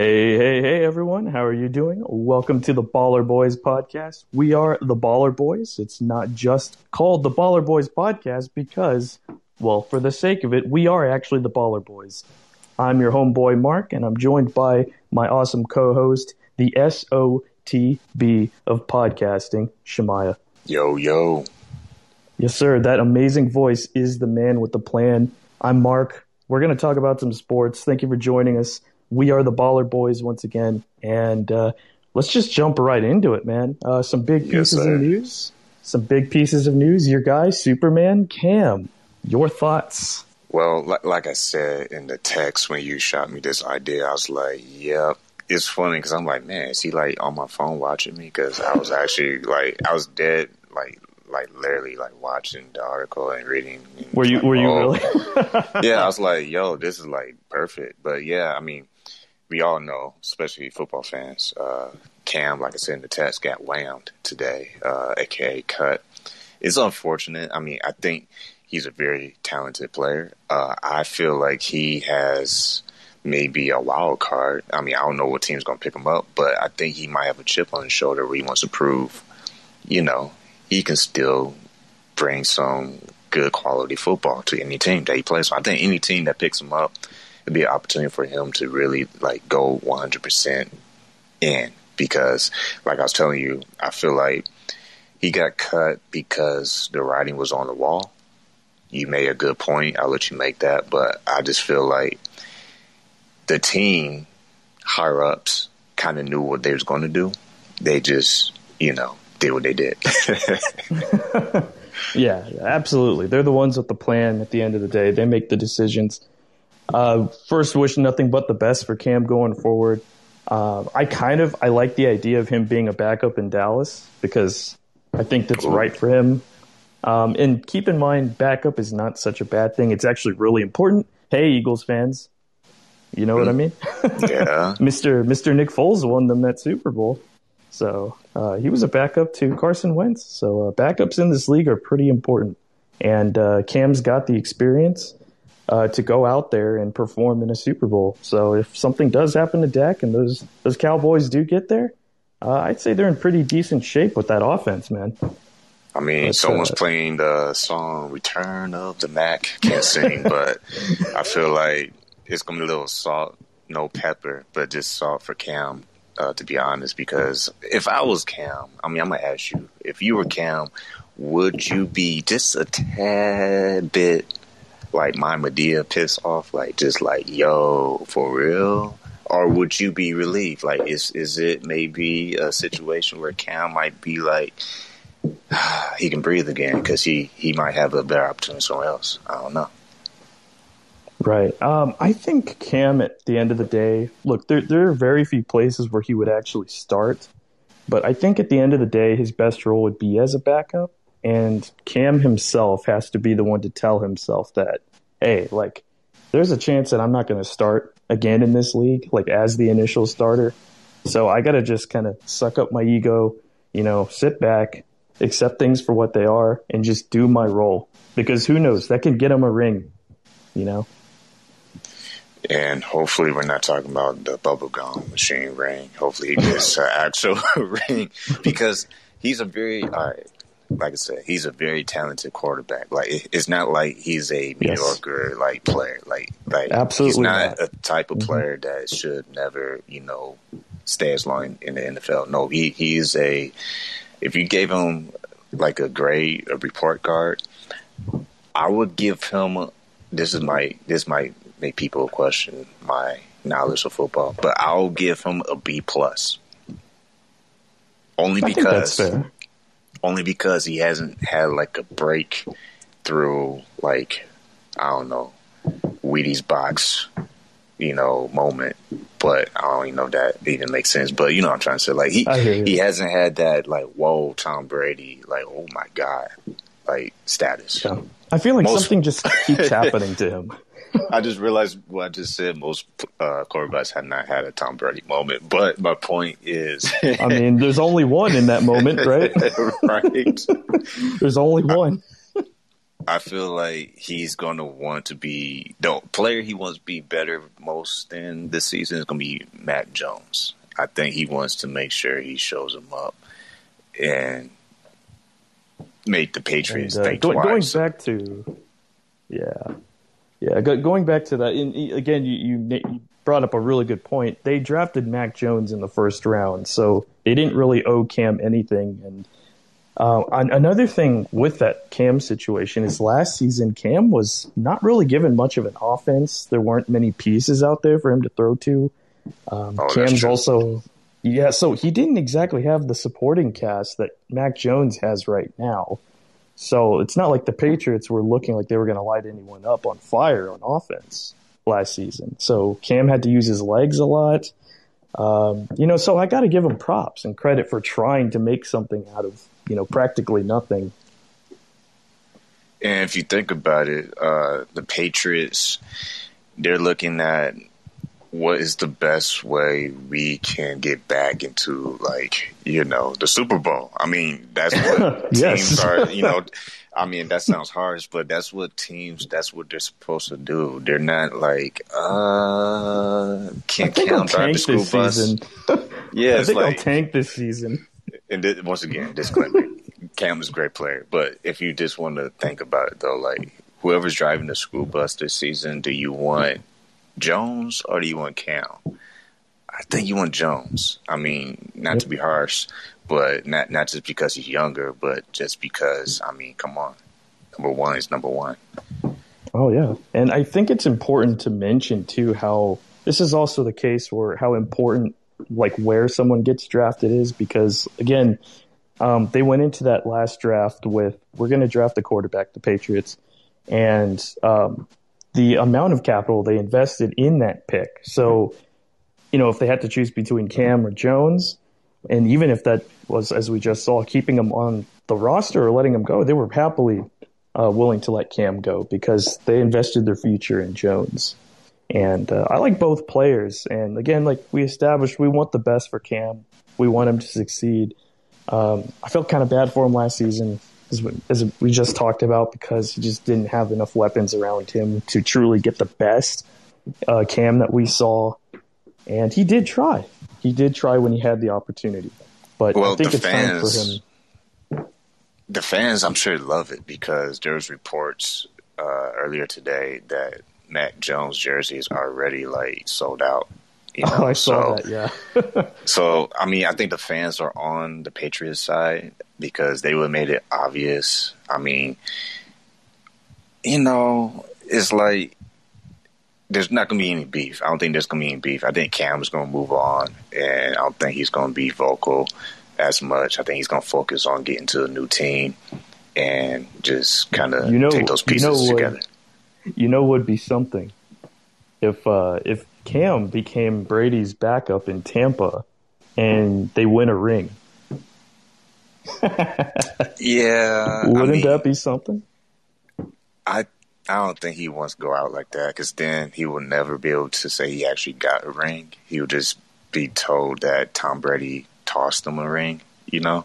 Hey, hey, hey, everyone. How are you doing? Welcome to the Baller Boys podcast. We are the Baller Boys. It's not just called the Baller Boys podcast because, well, for the sake of it, we are actually the Baller Boys. I'm your homeboy, Mark, and I'm joined by my awesome co host, the SOTB of podcasting, Shemaya. Yo, yo. Yes, sir. That amazing voice is the man with the plan. I'm Mark. We're going to talk about some sports. Thank you for joining us. We are the Baller Boys once again, and uh, let's just jump right into it, man. Uh, some big pieces Yes, of news. Some big pieces of news. Your guy, Superman Cam. Your thoughts? Well, like, like I said in the text when you shot me this idea, I was like, yep. It's funny because I'm like, man, is he like on my phone watching me? Because I was actually like, I was dead, like, like literally like watching the article and reading. and Were you? like, Were you oh. really? yeah, I was like, yo, this is like perfect. But yeah, I mean, we all know, especially football fans, uh, Cam, like I said in the text, got whammed today, uh, aka cut. It's unfortunate. I mean, I think he's a very talented player. Uh, I feel like he has maybe a wild card. I mean, I don't know what team's going to pick him up, but I think he might have a chip on his shoulder where he wants to prove, you know, he can still bring some good quality football to any team that he plays. So I think any team that picks him up, be an opportunity for him to really like go 100% in because, like I was telling you, I feel like he got cut because the writing was on the wall. You made a good point. I'll let you make that, but I just feel like the team higher ups kind of knew what they was going to do. They just, you know, did what they did. Yeah, absolutely. They're the ones with the plan at the end of the day. They make the decisions. Uh, first, wish nothing but the best for Cam going forward. Uh, I kind of I like the idea of him being a backup in Dallas because I think that's right for him. Um, and keep in mind, backup is not such a bad thing. It's actually really important. Hey, Eagles fans, you know what I mean? yeah. Mister Mister Nick Foles won them that Super Bowl, so uh, he was a backup to Carson Wentz. So uh, backups in this league are pretty important, and uh, Cam's got the experience uh, to go out there and perform in a Super Bowl. So if something does happen to Dak and those those Cowboys do get there, uh, I'd say they're in pretty decent shape with that offense, man. I mean, That's, someone's uh, playing the song "Return of the Mac." Can't sing, but I feel like it's gonna be a little salt, no pepper, but just salt for Cam. Uh, to be honest, because if I was Cam, I mean, I'm gonna ask you: if you were Cam, would you be just a tad bit like my Medea pissed off, like just like yo for real? Or would you be relieved? Like, is is it maybe a situation where Cam might be like, he can breathe again because he, he might have a better opportunity somewhere else. I don't know. Right. Um, I think Cam, at the end of the day, look, there there are very few places where he would actually start, but I think at the end of the day, his best role would be as a backup, and Cam himself has to be the one to tell himself that, hey, like, there's a chance that I'm not going to start again in this league, like as the initial starter. So I got to just kind of suck up my ego, you know, sit back, accept things for what they are, and just do my role. Because who knows, that can get him a ring, you know. And hopefully, we're not talking about the bubblegum machine ring. Hopefully, he gets an actual ring because he's a very, right, like I said, he's a very talented quarterback. Like it's not like he's a mediocre like player. Like like Absolutely he's not, not. a type of mm-hmm. player that should never you know stay as long in the NFL. No, he he's a. If you gave him like a grade, a report card, I would give him. a- This is my. This might make people question my knowledge of football, but I'll give him a B plus. Only I because fair. Only because he hasn't had like a break through like I don't know Wheaties box, you know, moment. But I don't even know if that even makes sense. But you know what I'm trying to say. Like he I hear you. he hasn't had that like whoa Tom Brady like oh my god like status. Yeah. I feel like Most- something just keeps happening to him. I just realized what I just said. Most uh, quarterbacks have not had a Tom Brady moment. But my point is, I mean, there's only one in that moment, right? right? There's only one. I feel like he's going to want to be the player he wants to be better most in this season is going to be Mac Jones. I think he wants to make sure he shows him up and make the Patriots and, uh, think going, twice. Going back to, yeah, yeah, going back to that. In, again, you, you, you brought up a really good point. They drafted Mac Jones in the first round, so they didn't really owe Cam anything. And uh, another thing with that Cam situation is last season Cam was not really given much of an offense. There weren't many pieces out there for him to throw to. Um, oh, Cam's also yeah, so he didn't exactly have the supporting cast that Mac Jones has right now. So it's not like the Patriots were looking like they were going to light anyone up on fire on offense last season. So Cam had to use his legs a lot. Um, you know, so I got to give him props and credit for trying to make something out of, you know, practically nothing. And if you think about it, uh, the Patriots, they're looking at what is the best way we can get back into like you know the Super Bowl? I mean, that's what yes. teams are. You know, I mean that sounds harsh, but that's what teams. That's what they're supposed to do. They're not like uh can't count drive the school bus. Season. Yeah, I think like, they'll tank this season. And th- once again, disclaimer: Cam is a great player, but if you just want to think about it though, like whoever's driving the school bus this season, do you want Jones or do you want Cam? I think you want Jones. I mean, not yep. to be harsh, but not not just because he's younger, but just because I mean, come on, number one is number one. Oh yeah, and I think it's important to mention too how this is also the case where how important like where someone gets drafted is because again, um, they went into that last draft with we're going to draft the quarterback, the Patriots, and um, the amount of capital they invested in that pick. So, you know, if they had to choose between Cam or Jones, and even if that was, as we just saw, keeping him on the roster or letting him go, they were happily uh, willing to let Cam go because they invested their future in Jones. And uh, I like both players. And again, like we established, we want the best for Cam. We want him to succeed. Um, I felt kind of bad for him last season as, as we just talked about, because he just didn't have enough weapons around him to truly get the best uh, Cam that we saw. And he did try. He did try when he had the opportunity. But well, I think it's fans, time for him. The fans, I'm sure, love it because there was reports uh, earlier today that Mac Jones jerseys are already like sold out. You know? Oh, I saw so, that. Yeah. so I mean, I think the fans are on the Patriots side because they would have made it obvious. I mean, you know, it's like there's not going to be any beef. I don't think there's going to be any beef. I think Cam is going to move on, and I don't think he's going to be vocal as much. I think he's going to focus on getting to a new team and just kind of you know, take those pieces you know together. you know, what would be something if uh, if Cam became Brady's backup in Tampa and they win a ring. yeah, wouldn't I mean, that be something? I I don't think he wants to go out like that because then he will never be able to say he actually got a ring. He will just be told that Tom Brady tossed him a ring. You know.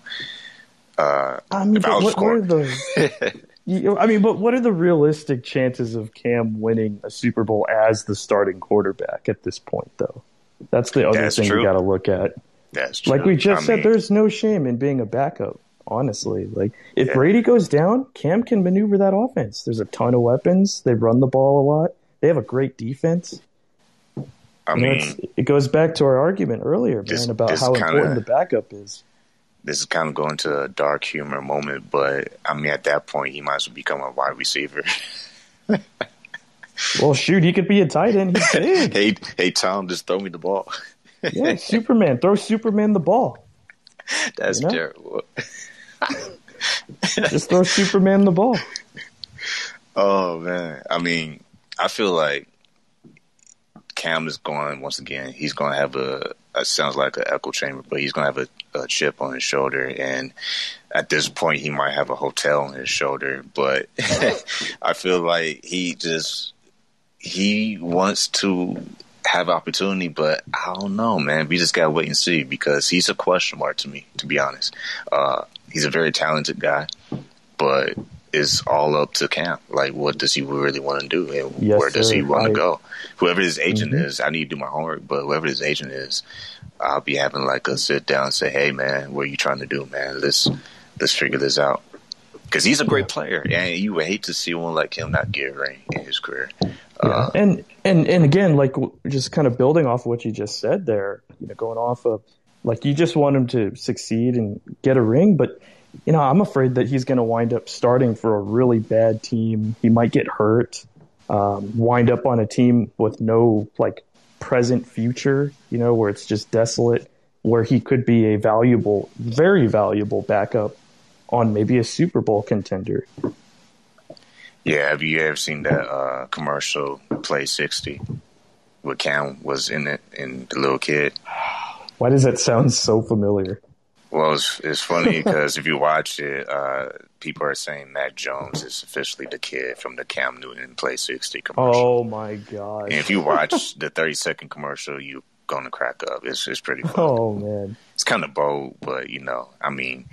Uh, I mean, I what, what are the? You, I mean, but what are the realistic chances of Cam winning a Super Bowl as the starting quarterback at this point, though? That's the other That's thing true. you got to look at. That's true. Like we just I said, mean, there's no shame in being a backup. Honestly, like if yeah. Brady goes down, Cam can maneuver that offense. There's a ton of weapons. They run the ball a lot. They have a great defense. I mean, it goes back to our argument earlier, man, this, about this how kinda, important the backup is this is kind of going to a dark humor moment, but I mean, at that point, he might as well become a wide receiver. well, shoot, he could be a tight end. He's big. hey, hey, Tom, just throw me the ball. yeah, Superman, throw Superman the ball. That's you know? terrible. just throw Superman the ball. Oh man, I mean, I feel like Cam is going once again. He's going to have a. It sounds like an echo chamber, but he's going to have a, a, chip on his shoulder, and at this point, he might have a hotel on his shoulder. But I feel like he just he wants to have opportunity, but I don't know, man. We just gotta wait and see because he's a question mark to me, to be honest. Uh, he's a very talented guy, but is all up to Cam. Like, what does he really want to do, and Yes, where does he want to go? Whoever his agent Mhm. is, I need to do my homework. But whoever his agent is, I'll be having like a sit down and say, "Hey, man, what are you trying to do, man? Let's let's figure this out." Because he's a great player, and you would hate to see one like him not get a ring in his career. Yeah. Uh, and and and again, like just kind of building off of what you just said there, you know, going off of like you just want him to succeed and get a ring, but you know, I'm afraid that he's going to wind up starting for a really bad team. He might get hurt, um, wind up on a team with no like present future, you know, where it's just desolate, where he could be a valuable, very valuable backup on maybe a Super Bowl contender. Yeah, have you ever seen that uh, commercial Play 60 where Cam was in it and the little kid? Why does that sound so familiar? Well, it's, it's funny because if you watch it, uh, people are saying Mac Jones is officially the kid from the Cam Newton Play 60 commercial. Oh my God. If you watch the 30 second commercial, you're going to crack up. It's, it's pretty funny. Oh man. It's kind of bold, but you know, I mean,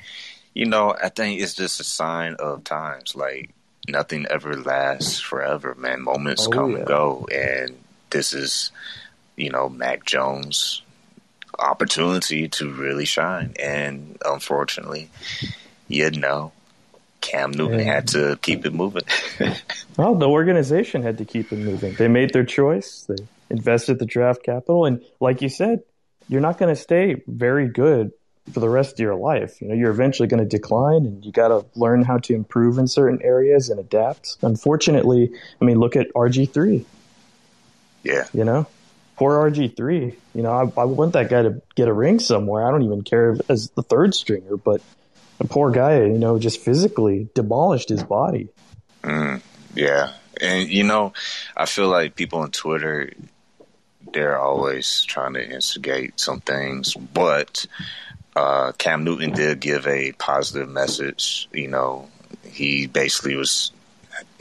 you know, I think it's just a sign of times. Like nothing ever lasts forever, man. Moments Oh, come yeah. and go, and this is, you know, Mac Jones' opportunity to really shine. And unfortunately, you know, Cam Newton Yeah. had to keep it moving. Well, the organization had to keep it moving. They made their choice. They invested the draft capital, and like you said, you're not going to stay very good for the rest of your life. You know, you're eventually going to decline, and you got to learn how to improve in certain areas and adapt. Unfortunately, I mean, look at RG three. yeah, You know, poor RG three. You know, I, I want that guy to get a ring somewhere. I don't even care if, as the third stringer, but the poor guy, you know, just physically demolished his body. Mm, yeah. And you know, I feel like people on Twitter they're always trying to instigate some things, but uh, Cam Newton did give a positive message. You know, he basically was.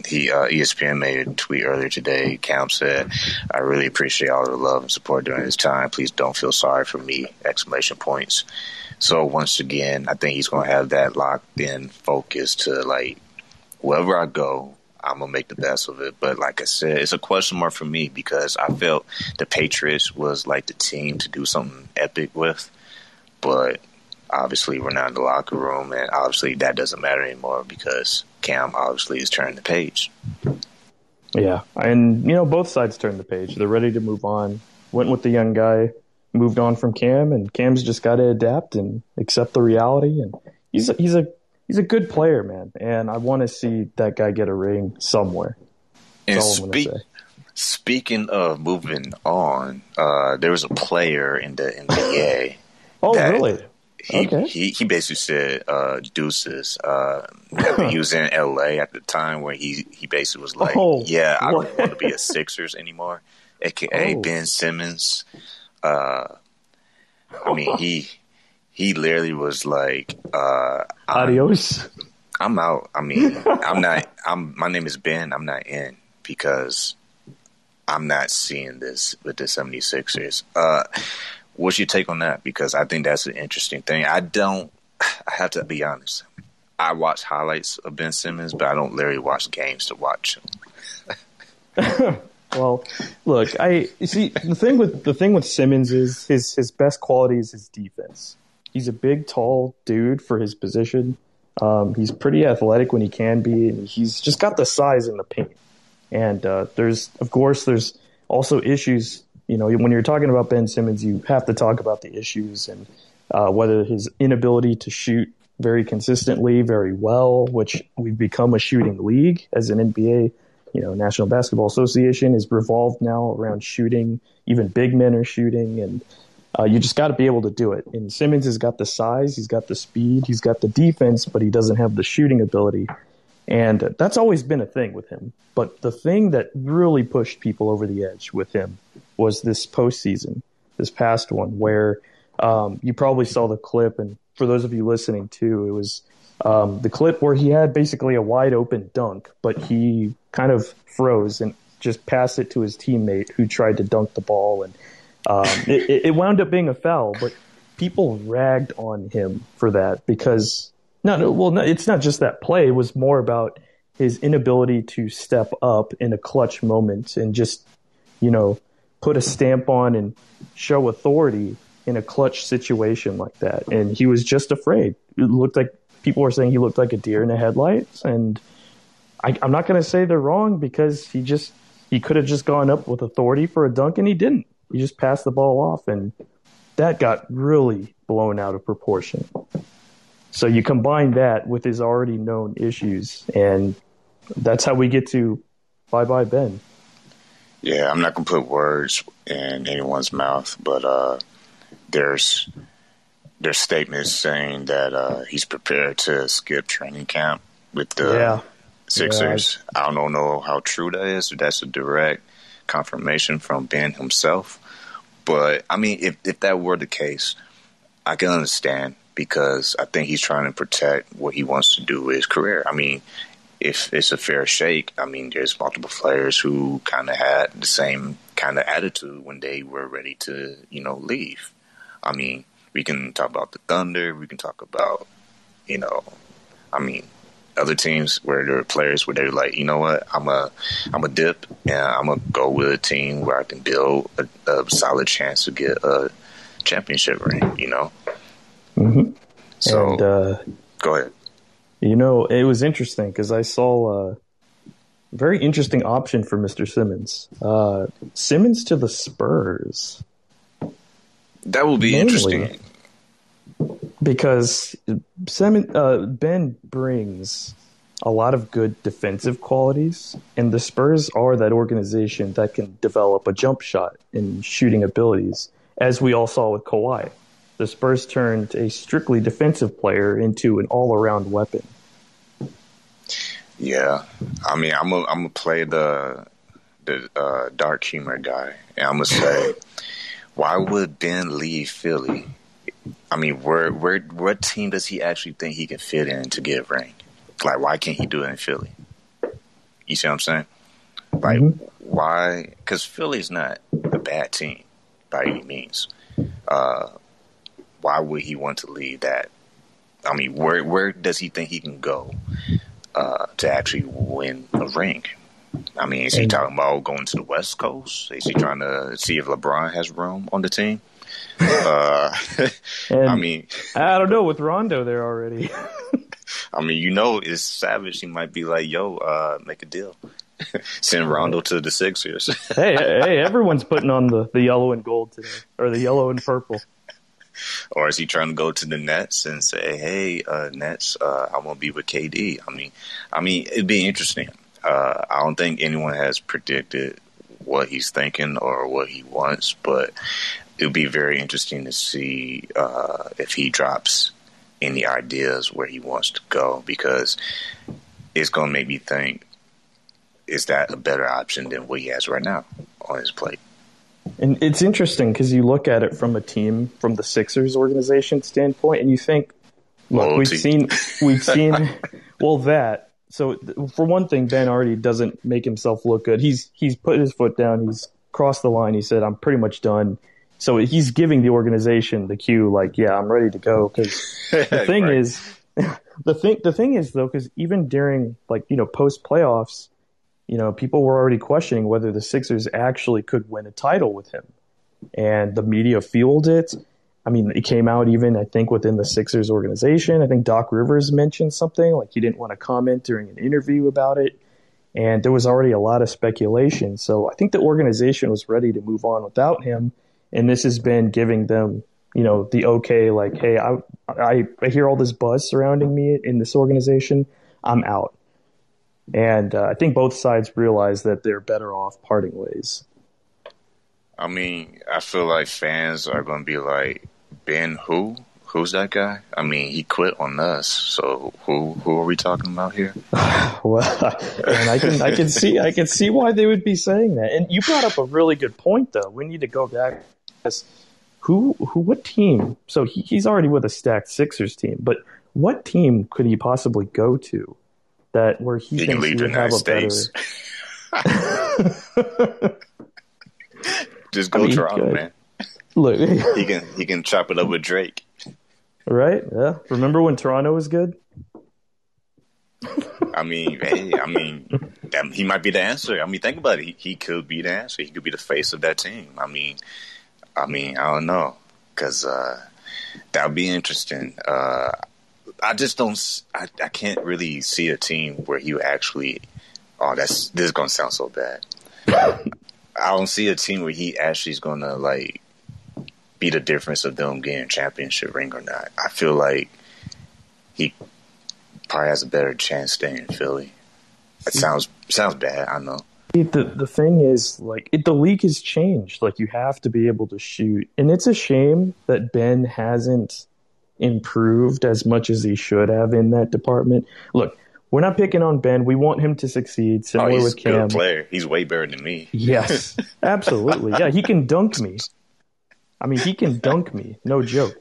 He uh, ESPN made a tweet earlier today. Cam said, "I really appreciate all the love and support during this time. Please don't feel sorry for me!" Exclamation points. So once again, I think he's going to have that locked in focus to like wherever I go, I'm gonna make the best of it. But like I said, it's a question mark for me because I felt the Patriots was like the team to do something epic with, but obviously we're not in the locker room, and obviously that doesn't matter anymore because Cam obviously is turning the page. Yeah, and you know both sides turned the page. They're ready to move on. Went with the young guy, moved on from Cam, and Cam's just got to adapt and accept the reality. And he's a, he's a he's a good player, man. And I want to see that guy get a ring somewhere. And That's all I'm gonna speak, speaking of moving on, uh, there was a player in the NBA. Oh, that- really? He, Okay. he he basically said uh, deuces. Uh, he was in L.A. at the time where he he basically was like, Oh, "Yeah, I what? don't want to be a Sixers anymore." AKA Oh. Ben Simmons. Uh, I mean he he literally was like, uh, I'm, Adios. I'm out. I mean, I'm not. I'm. My name is Ben. I'm not in because I'm not seeing this with the 76ers. Uh, what's your take on that? Because I think that's an interesting thing. I don't. I have to be honest. I watch highlights of Ben Simmons, but I don't literally watch games to watch him. Well, look, I see the thing with the thing with Simmons is his his best quality is his defense. He's a big, tall dude for his position. Um, he's pretty athletic when he can be, and he's just got the size in the paint. And uh, there's, of course, there's also issues. You know, when you're talking about Ben Simmons, you have to talk about the issues and uh, whether his inability to shoot very consistently, very well, which we've become a shooting league as an NBA you know, National Basketball Association is revolved now around shooting. Even big men are shooting, and uh, you just got to be able to do it. And Simmons has got the size, he's got the speed, he's got the defense, but he doesn't have the shooting ability. And that's always been a thing with him. But the thing that really pushed people over the edge with him was this postseason, this past one, where um, you probably saw the clip. And for those of you listening too, it was um, the clip where he had basically a wide open dunk, but he kind of froze and just passed it to his teammate who tried to dunk the ball. And um, it, it- wound up being a foul, but people ragged on him for that because no, no, well, no, it's not just that play. It was more about his inability to step up in a clutch moment and just, you know, put a stamp on and show authority in a clutch situation like that. And he was just afraid. It looked like people were saying he looked like a deer in the headlights. And I, I'm not going to say they're wrong because he just he could have just gone up with authority for a dunk and he didn't. He just passed the ball off and that got really blown out of proportion. So you combine that with his already known issues and that's how we get to bye bye Ben. Yeah, I'm not gonna put words in anyone's mouth, but uh, there's there's statements saying that uh, he's prepared to skip training camp with the yeah. Sixers. Yeah. I don't know how true that is. That's a direct confirmation from Ben himself, but I mean, if if that were the case, I can understand because I think he's trying to protect what he wants to do with his career. I mean, if it's a fair shake, I mean, there's multiple players who kind of had the same kind of attitude when they were ready to, you know, leave. I mean, we can talk about the Thunder. We can talk about, you know, I mean, other teams where there are players where they're like, you know what, I'm a, I'm a dip, and I'm gonna go with a team where I can build a, a solid chance to get a championship ring. You know. Mm-hmm. So, and, uh, go ahead. You know, it was interesting because I saw a very interesting option for Mr. Simmons. Uh, Simmons to the Spurs. That will be interesting. Because Simmons, uh, Ben brings a lot of good defensive qualities, and the Spurs are that organization that can develop a jump shot and shooting abilities, as we all saw with Kawhi the Spurs turned a strictly defensive player into an all around weapon. Yeah, I mean, I'm a, I'm gonna play the the uh, dark humor guy, and I'm gonna say, why would Ben leave Philly? I mean, where where what team does he actually think he can fit in to get ring? Like, why can't he do it in Philly? You see what I'm saying? Like, mm-hmm. why? Because Philly's not a bad team by any means. Uh, why would he want to leave that? I mean, where where does he think he can go uh, to actually win a ring? I mean, is he talking about going to the West Coast? Is he trying to see if LeBron has room on the team? Uh, I mean, I don't know with Rondo there already. I mean, you know, it's savage. He might be like, "Yo, uh, make a deal." Send Rondo to the Sixers. hey, hey, everyone's putting on the, the yellow and gold today, or the yellow and purple or is he trying to go to the Nets and say, "Hey, uh, Nets, uh, I want to be with KD"? I mean, I mean, it'd be interesting. Uh, I don't think anyone has predicted what he's thinking or what he wants, but it would be very interesting to see uh, if he drops any ideas where he wants to go because it's going to make me think: Is that a better option than what he has right now on his plate? And it's interesting because you look at it from a team, from the Sixers organization standpoint, and you think, look, Loyalty. we've seen, we've seen, well, that. So for one thing, Ben already doesn't make himself look good. He's he's put his foot down. He's crossed the line. He said, "I'm pretty much done." So he's giving the organization the cue, like, "Yeah, I'm ready to go." Because the thing right. is, the thing the thing is though, because even during like you know post playoffs, you know, people were already questioning whether the Sixers actually could win a title with him. And the media fueled it. I mean, it came out even, I think, within the Sixers organization. I think Doc Rivers mentioned something like he didn't want to comment during an interview about it. And there was already a lot of speculation. So I think the organization was ready to move on without him. And this has been giving them, you know, the okay, like, hey, I, I, I hear all this buzz surrounding me in this organization. I'm out. And uh, I think both sides realize that they're better off parting ways. I mean, I feel like fans are going to be like, Ben who? Who's that guy? I mean, he quit on us. So who who are we talking about here? well, and I can I can see I can see why they would be saying that. And you brought up a really good point, though. We need to go back. Who who what team? So he, he's already with a stacked Sixers team, but what team could he possibly go to? That where he, he thinks he would have a better. Just go I mean, Toronto, man. Look, he can he can chop it up with Drake. Right? Yeah. Remember when Toronto was good? I mean, hey, I mean, that, he might be the answer. I mean, think about it. He, he, could be the answer. He could be the face of that team. I mean, I mean, I don't know, because uh, that would be interesting. Uh, I just don't. I, I can't really see a team where you actually. Oh, that's this is gonna sound so bad. I don't see a team where he actually is gonna like be the difference of them getting championship ring or not. I feel like he probably has a better chance staying in Philly. It sounds sounds bad, I know. The the thing is, like, it, the league has changed. Like, you have to be able to shoot, and it's a shame that Ben hasn't improved as much as he should have in that department. Look, we're not picking on Ben. We want him to succeed. Similar oh, he's with Cam. a good player. He's way better than me. Yes, absolutely. Yeah, he can dunk me. I mean, he can dunk me. No joke.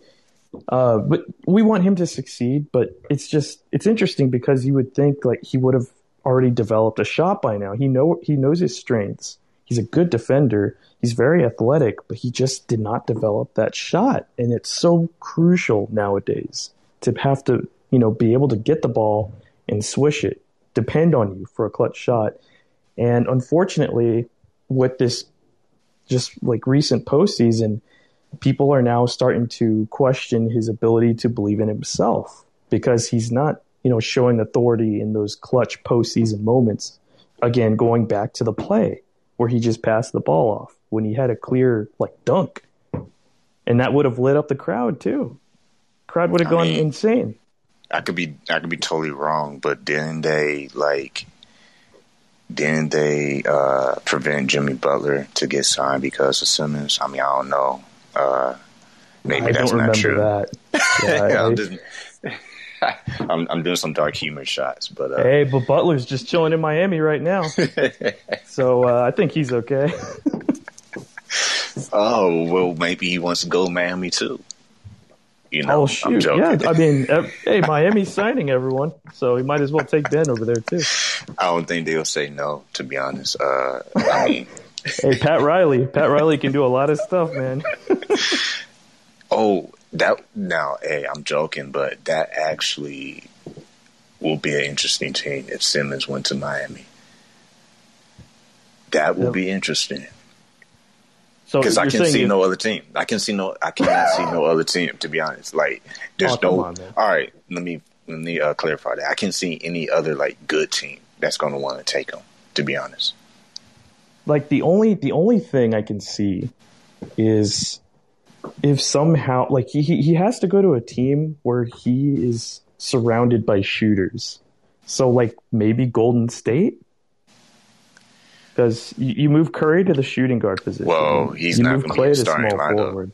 Uh, but we want him to succeed. But it's just it's interesting because you would think like he would have already developed a shot by now. He know he knows his strengths. He's a good defender. He's very athletic, but he just did not develop that shot. And it's so crucial nowadays to have to, you know, be able to get the ball and swish it, depend on you for a clutch shot. And unfortunately, with this just like recent postseason, people are now starting to question his ability to believe in himself because he's not, you know, showing authority in those clutch postseason moments. Again, going back to the play where he just passed the ball off when he had a clear like dunk, and that would have lit up the crowd too. Crowd would have gone mean, insane. I could be I could be totally wrong, but didn't they like didn't they uh, prevent Jimmy Butler to get signed because of Simmons? I mean, I don't know. Uh, maybe I that's not true. That. Yeah, I'm, just, I'm, I'm, doing some dark humor shots, but uh, hey, but Butler's just chilling in Miami right now, so uh, I think he's okay. oh well, maybe he wants to go to Miami too. You know, oh shoot, yeah. I mean, hey, Miami's signing everyone, so he might as well take Ben over there too. I don't think they'll say no. To be honest, uh, I mean, hey, Pat Riley, Pat Riley can do a lot of stuff, man. oh, that now, hey, I'm joking, but that actually will be an interesting team if Simmons went to Miami. That will yep. be interesting. So because I can see no other team. I can see no. I cannot see no other team. To be honest, like there's oh, no. On, all right, let me let me uh, clarify that. I can see any other like good team that's going to want to take them. To be honest, like the only the only thing I can see is if somehow like he he has to go to a team where he is surrounded by shooters. So like maybe Golden State because you, you, move Curry to the shooting guard position. Well, he's you not going to be a starting lineup.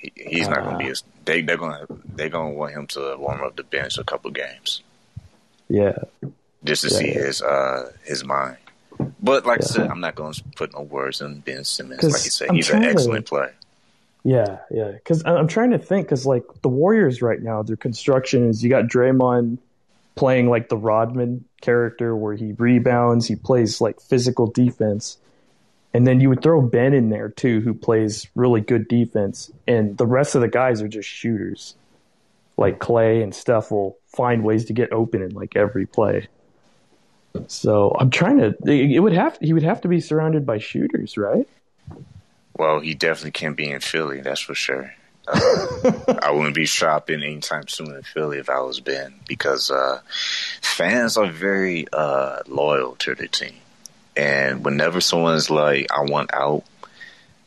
He, he's uh, not going to be. A, they they're going to they're going to want him to warm up the bench a couple games. Yeah, just to yeah, see yeah. his uh his mind. But like yeah. I said, I'm not going to put no words in Ben Simmons. Like you said, I'm he's an excellent to, player. Yeah, yeah. Because I'm trying to think. Because like the Warriors right now, their construction is you got Draymond playing like the Rodman character where he rebounds, he plays like physical defense. And then you would throw Ben in there too, who plays really good defense. And the rest of the guys are just shooters. Like Clay and Steph will find ways to get open in like every play. So I'm trying to. It would have. He would have to be surrounded by shooters, right? Well, he definitely can't be in Philly. That's for sure. Uh, I wouldn't be shopping anytime soon in Philly if I was Ben because uh, fans are very uh, loyal to their team. And whenever someone's like, I want out,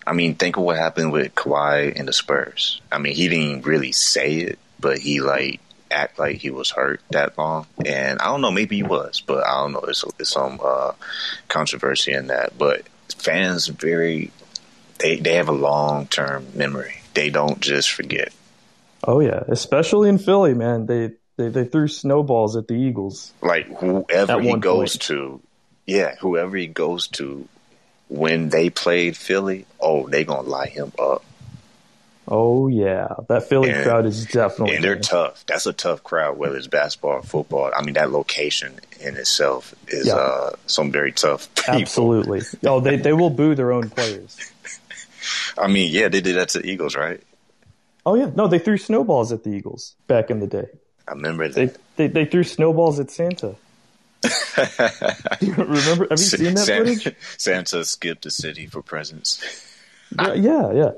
I mean, think of what happened with Kawhi and the Spurs. I mean, he didn't really say it, but he like act like he was hurt that long. And I don't know, maybe he was, but I don't know. There's, there's some uh, controversy in that. But fans very, they, they have a long term memory they don't just forget. Oh yeah, especially in Philly, man. They they, they threw snowballs at the Eagles. Like whoever he goes point. to, yeah, whoever he goes to, when they played Philly, oh, they gonna light him up. Oh yeah, that Philly and, crowd is definitely and they're there. tough. That's a tough crowd, whether it's basketball or football. I mean, that location in itself is yeah. uh, some very tough. People. Absolutely. oh, they they will boo their own players. I mean, yeah, they did that to the Eagles, right? Oh yeah, no, they threw snowballs at the Eagles back in the day. I remember that. They they, they threw snowballs at Santa. Do you remember? Have you seen that Santa, footage? Santa skipped the city for presents. Yeah, yeah, yeah.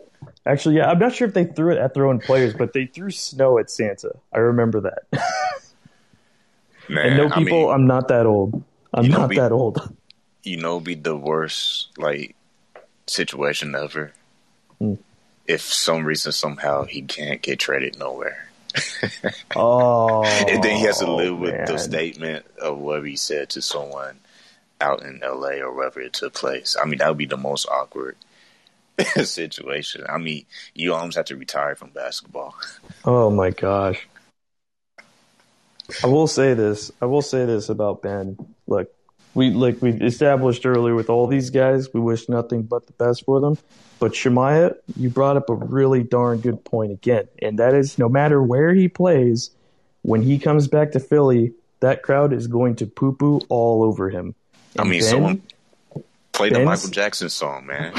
Actually, yeah. I'm not sure if they threw it at their own players, but they threw snow at Santa. I remember that. Man, and no I people. mean, I'm not that old. I'm not we- that old. you know, be the worst like situation ever. Hmm. If some reason somehow he can't get traded nowhere, Oh, and then he has to live with the statement of what he said to someone out in L.A. or wherever it took place. I mean, that would be the most awkward situation. I mean, you almost have to retire from basketball. Oh my gosh. I will say this. I will say this about Ben. Look, we like we established earlier with all these guys, we wish nothing but the best for them. But Shemaya, you brought up a really darn good point again, and that is no matter where he plays, when he comes back to Philly, that crowd is going to poo poo all over him. I And mean, someone play the Michael Jackson song, man.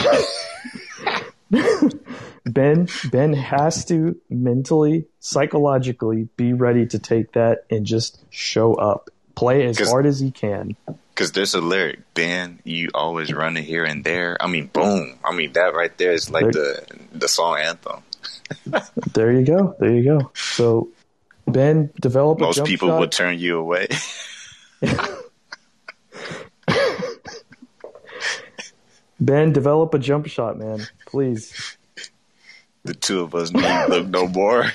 Ben Ben has to mentally, psychologically be ready to take that and just show up. Play as hard as he can. Because there's a lyric, Ben, you always running here and there. I mean, boom. I mean, that right there is like the the song anthem. There you go. There you go. So Ben, develop a Most jump people shot. would turn you away. Ben, develop a jump shot, man. Please. the two of us need look no more.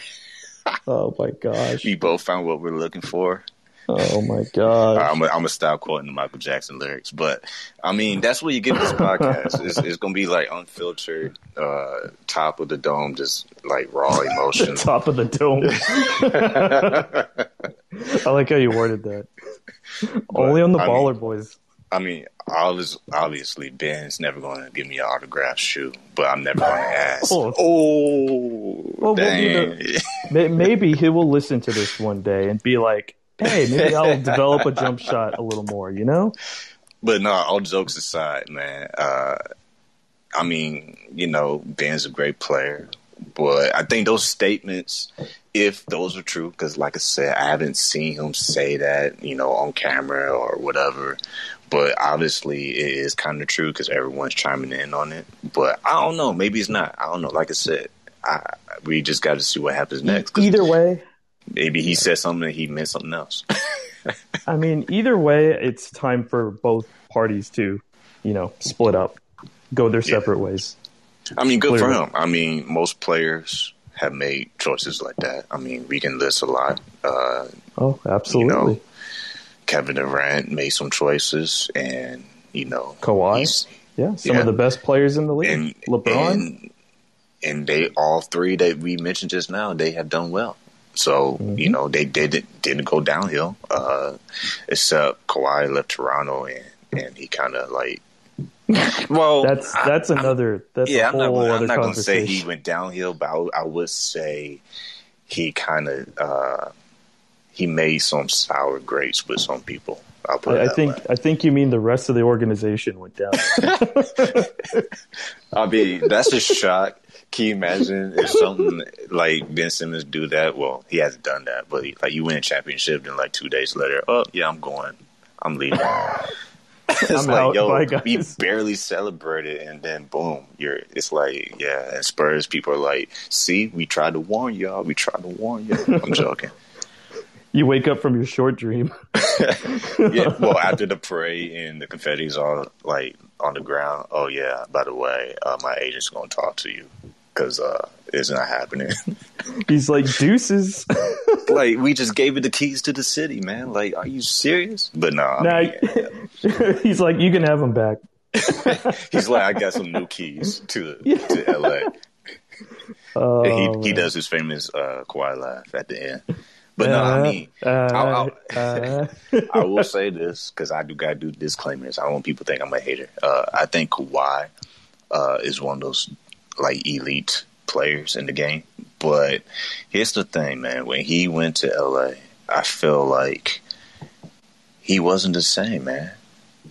Oh my gosh. We both found what we're looking for. Oh my god! I'm gonna I'm stop quoting the Michael Jackson lyrics, but I mean that's what you get this podcast. It's, it's gonna be like unfiltered, uh, top of the dome, just like raw emotion. top of the dome. I like how you worded that. Only on the I baller mean- boys. I mean, obviously, obviously, Ben's never going to give me an autograph shoe, but I'm never going to ask. Oh. Oh, Well, we'll dang. Maybe he will listen to this one day and be like, "Hey, maybe I'll develop a jump shot a little more." You know? But no, all jokes aside, man. Uh, I mean, you know, Ben's a great player, but I think those statements, if those are true, because like I said, I haven't seen him say that, you know, on camera or whatever. But obviously, it is kind of true because everyone's chiming in on it. But I don't know. Maybe it's not. I don't know. Like I said, I, we just got to see what happens next. Either way, maybe he said something and he meant something else. I mean, either way, it's time for both parties to, you know, split up, go their Yeah. separate ways. I mean, good Clearly. for him. I mean, most players have made choices like that. I mean, we can list a lot. Uh, Oh, absolutely. Kevin Durant made some choices, and you know, Kawhi? yeah, some yeah. of the best players in the league. and LeBron. and, and they all three that we mentioned just now, they have done well. So Mm-hmm. you know, they didn't didn't go downhill, uh, except Kawhi left Toronto, and and he kind of like. Well, that's that's another that's yeah, a I'm not, gonna- other I'm not going to say he went downhill, but I, would- I would say he kind of uh, he made some sour grapes with some people. I'll put it I, I think way. I think you mean the rest of the organization went down. I mean, that's a shock. Can you imagine if something like Ben Simmons do that? Well, he hasn't done that, but like you win a championship, then like two days later, oh yeah, I'm going, I'm leaving. it's I'm like, out. yo, Bye, we barely celebrated, and then boom, you're. It's like, yeah, and Spurs people are like, see, we tried to warn y'all, we tried to warn y'all. I'm joking. you wake up from your short dream. yeah, well, after the parade and the confetti's all like on the ground. Oh yeah, by the way, uh, my agent's gonna talk to you because uh, it's not happening. He's like deuces. like we just gave it the keys to the city, man. Like, are you serious? But no, I Nah, mean, he's like, you can have him back. he's like, I got some new keys to to LA. Oh, And he he does his famous uh, Kawhi laugh at the end. But no, I mean, Uh, I'll- uh, I will say this because I do gotta do disclaimers. I don't want people to think I'm a hater. Uh, I think Kawhi uh, is one of those like elite players in the game. But here's the thing, man. When he went to LA, I feel like he wasn't the same, man.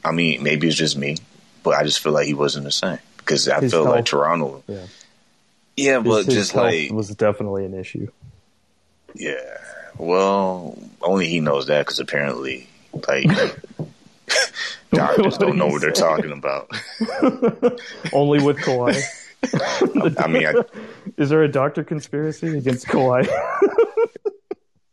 I mean, maybe it's just me, but I just feel like he wasn't the same because I His feel like. Toronto. Yeah. Yeah, but his just health like was definitely an issue. yeah. Well, only he knows that because apparently Like doctors don't know what they're talking about. Only with Kawhi. I mean, I, is there a doctor conspiracy against Kawhi?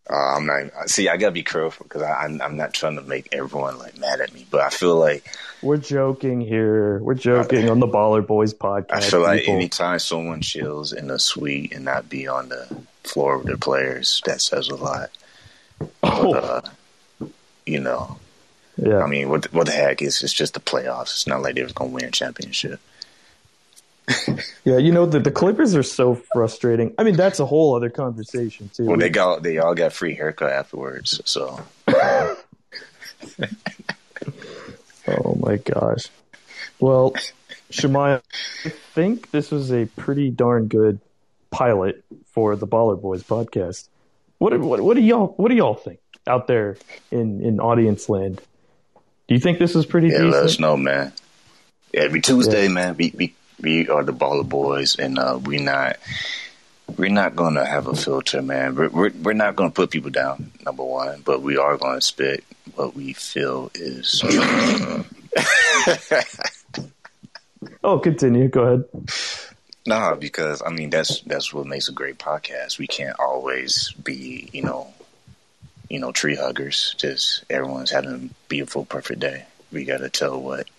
uh, I'm not. See, I gotta be careful because I'm, I'm not trying to make everyone like mad at me, but I feel like we're joking here. We're joking on the Baller Boys podcast. I feel like people. anytime someone chills in a suite and not be on the floor with their players, that says a lot. Oh. But, uh, you know, yeah. I mean, what what the heck? It's it's just the playoffs. It's not like they're going to win a championship. yeah, you know the the Clippers are so frustrating. I mean, that's a whole other conversation too. Well, they got they all got free haircut afterwards. So. oh my gosh. Well, Shemai, I think this was a pretty darn good pilot for the Baller Boys podcast. What what what do y'all what do y'all think out there in in audience land? Do you think this is pretty yeah, decent? let us know, man. Every Tuesday, yeah. man, we, we we are the Baller Boys, and uh, we not we're not gonna have a filter, man. We're we're, we're not gonna put people down, number one, but we are gonna spit what we feel is. oh, continue. Go ahead. Nah, because I mean that's that's what makes a great podcast. We can't always be, you know, you know, tree huggers. Just everyone's having a beautiful, perfect day. We got to tell what,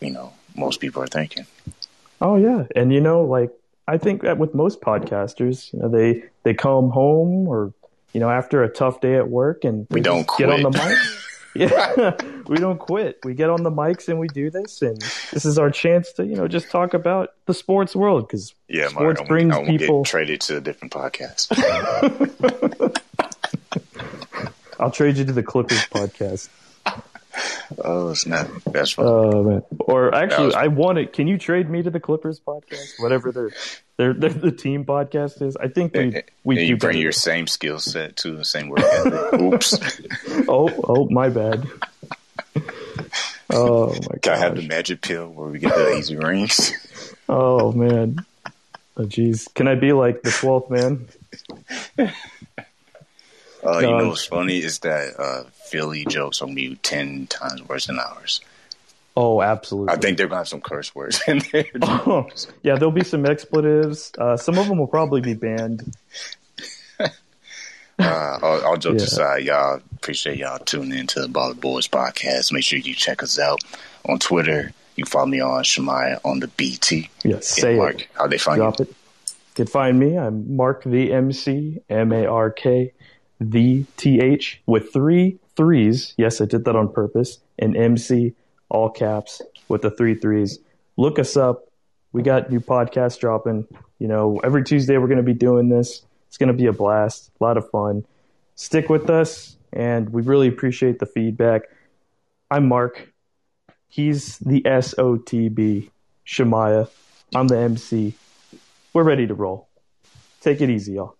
you know, most people are thinking. Oh yeah, and you know, like I think that with most podcasters, you know, they they come home or you know after a tough day at work and we don't get on the mic. yeah, we don't quit. We get on the mics and we do this, and this is our chance to you know just talk about the sports world because yeah, sports my, brings I people traded to a different podcast. I'll trade you to the Clippers podcast. Oh, it's not. That's fine. Oh man. Or actually. I want it. Can you trade me to the Clippers podcast? Whatever their their, their the team podcast is. I think we we and you bring your same skill set to the same work. Oops. oh, oh, my bad. Oh my god. Have the magic pill where we get the easy rings? Oh man. Oh jeez. Can I be like the twelfth man? Uh, you know what's funny is that uh, Philly jokes are gonna ten times worse than ours. Oh, absolutely. I think they're gonna have some curse words in there. Oh, yeah, there'll be some expletives. Uh, some of them will probably be banned. Uh, all, all, jokes yeah. aside, y'all appreciate y'all tuning into the Baller Boys podcast. Make sure you check us out on Twitter. You follow me on Shemaya on the BT. Yes, say Mark, it. How they find Drop you? it. You can find me. I'm Mark the MC, M A R K the th with three threes. Yes, I did that on purpose. And MC, all caps with the three threes. Look us up. We got new podcasts dropping. You know, every Tuesday we're going to be doing this. It's going to be a blast, a lot of fun. Stick with us, and we really appreciate the feedback. I'm Mark. He's the SOTB, Shemaya. I'm the MC. We're ready to roll. Take it easy, y'all.